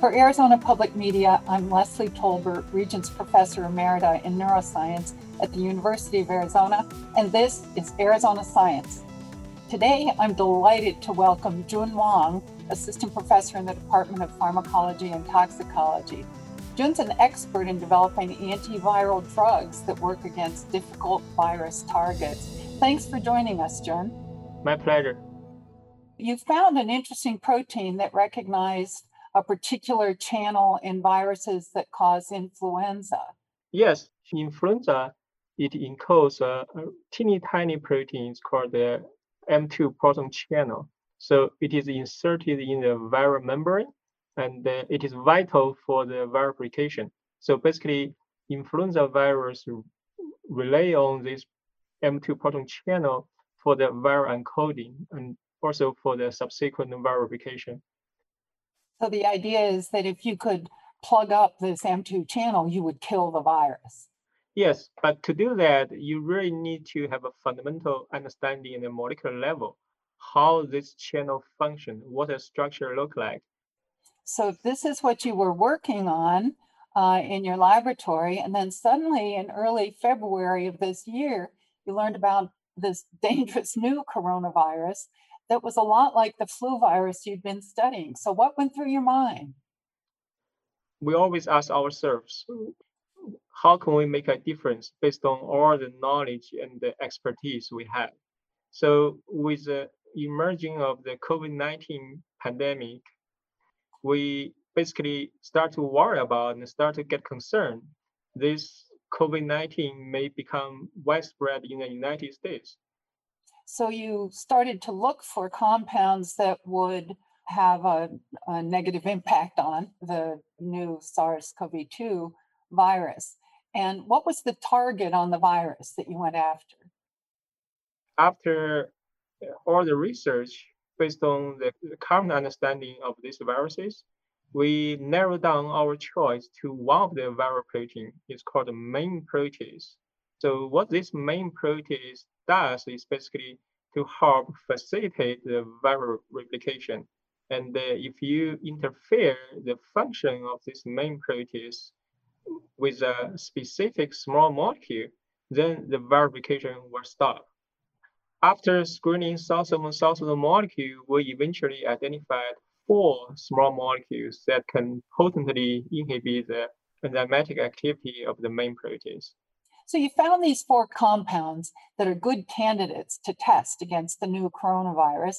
For Arizona Public Media, I'm Leslie Tolbert, Regents Professor Emerita in Neuroscience at the University of Arizona, and this is Arizona Science. Today, I'm delighted to welcome Jun Wang, Assistant Professor in the Department of Pharmacology and Toxicology. Jun's an expert in developing antiviral drugs that work against difficult virus targets. Thanks for joining us, Jun. My pleasure. You found an interesting protein that recognized a particular channel in viruses that cause influenza. Yes, influenza, it encodes a, a teeny tiny protein called the M2 proton channel. So it is inserted in the viral membrane and uh, it is vital for the viral replication. So basically, influenza virus rely on this M2 proton channel for the viral encoding and also for the subsequent viral replication. So the idea is that if you could plug up this M2 channel, you would kill the virus. Yes, but to do that, you really need to have a fundamental understanding at the molecular level, how this channel function, what the structure look like. So this is what you were working on uh, in your laboratory, and then suddenly in early February of this year, you learned about this dangerous new coronavirus that was a lot like the flu virus you'd been studying. So, what went through your mind? We always ask ourselves, mm. how can we make a difference based on all the knowledge and the expertise we have? So, with the emerging of the COVID 19 pandemic, we basically start to worry about and start to get concerned. This COVID 19 may become widespread in the United States. So you started to look for compounds that would have a, a negative impact on the new SARS CoV 2 virus. And what was the target on the virus that you went after? After uh, all the research based on the current understanding of these viruses, we narrowed down our choice to one of the viral protein. It's called the main protease. So what this main protease does is basically to help facilitate the viral replication. And uh, if you interfere the function of this main protease with a specific small molecule, then the viral replication will stop. After screening thousands and thousands of molecules, we eventually identified four small molecules that can potently inhibit the enzymatic activity of the main protease. So you found these four compounds that are good candidates to test against the new coronavirus.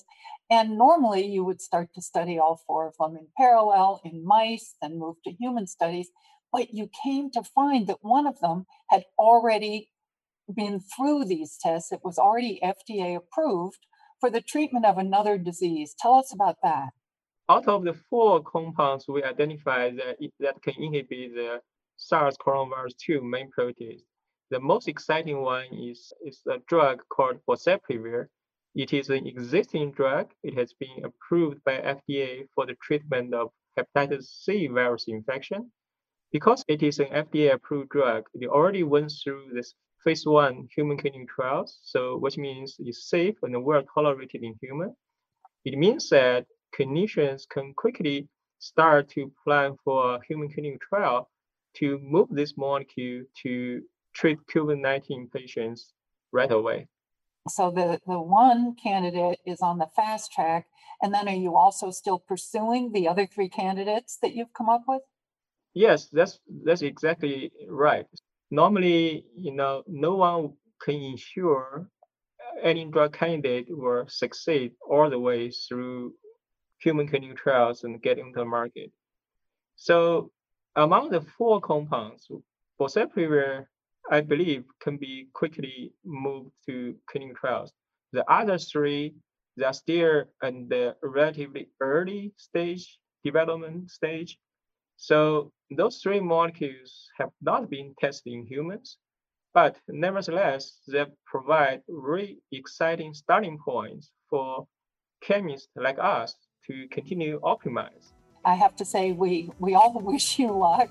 And normally you would start to study all four of them in parallel in mice, then move to human studies. But you came to find that one of them had already been through these tests. It was already FDA approved for the treatment of another disease. Tell us about that. Out of the four compounds we identified that, that can inhibit the SARS coronavirus 2 main protease, the most exciting one is, is a drug called boceprevir. It is an existing drug. It has been approved by FDA for the treatment of hepatitis C virus infection. Because it is an FDA approved drug, it already went through this phase one human clinical trials, so which means it's safe and well tolerated in human. It means that clinicians can quickly start to plan for a human clinical trial to move this molecule to treat COVID 19 patients right away. So the, the one candidate is on the fast track. And then are you also still pursuing the other three candidates that you've come up with? Yes, that's that's exactly right. Normally, you know, no one can ensure any drug candidate will succeed all the way through human clinical trials and get into the market. So among the four compounds, boceprevir I believe, can be quickly moved to clinical trials. The other three, they are still in the relatively early stage development stage. So those three molecules have not been tested in humans, but nevertheless, they provide really exciting starting points for chemists like us to continue optimize. I have to say, we, we all wish you luck.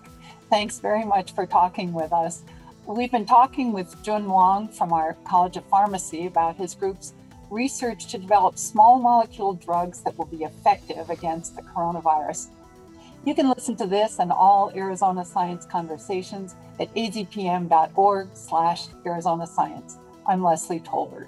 Thanks very much for talking with us. We've been talking with Jun Wang from our College of Pharmacy about his group's research to develop small molecule drugs that will be effective against the coronavirus. You can listen to this and all Arizona Science conversations at azpm.org slash Arizona Science. I'm Leslie Tolbert.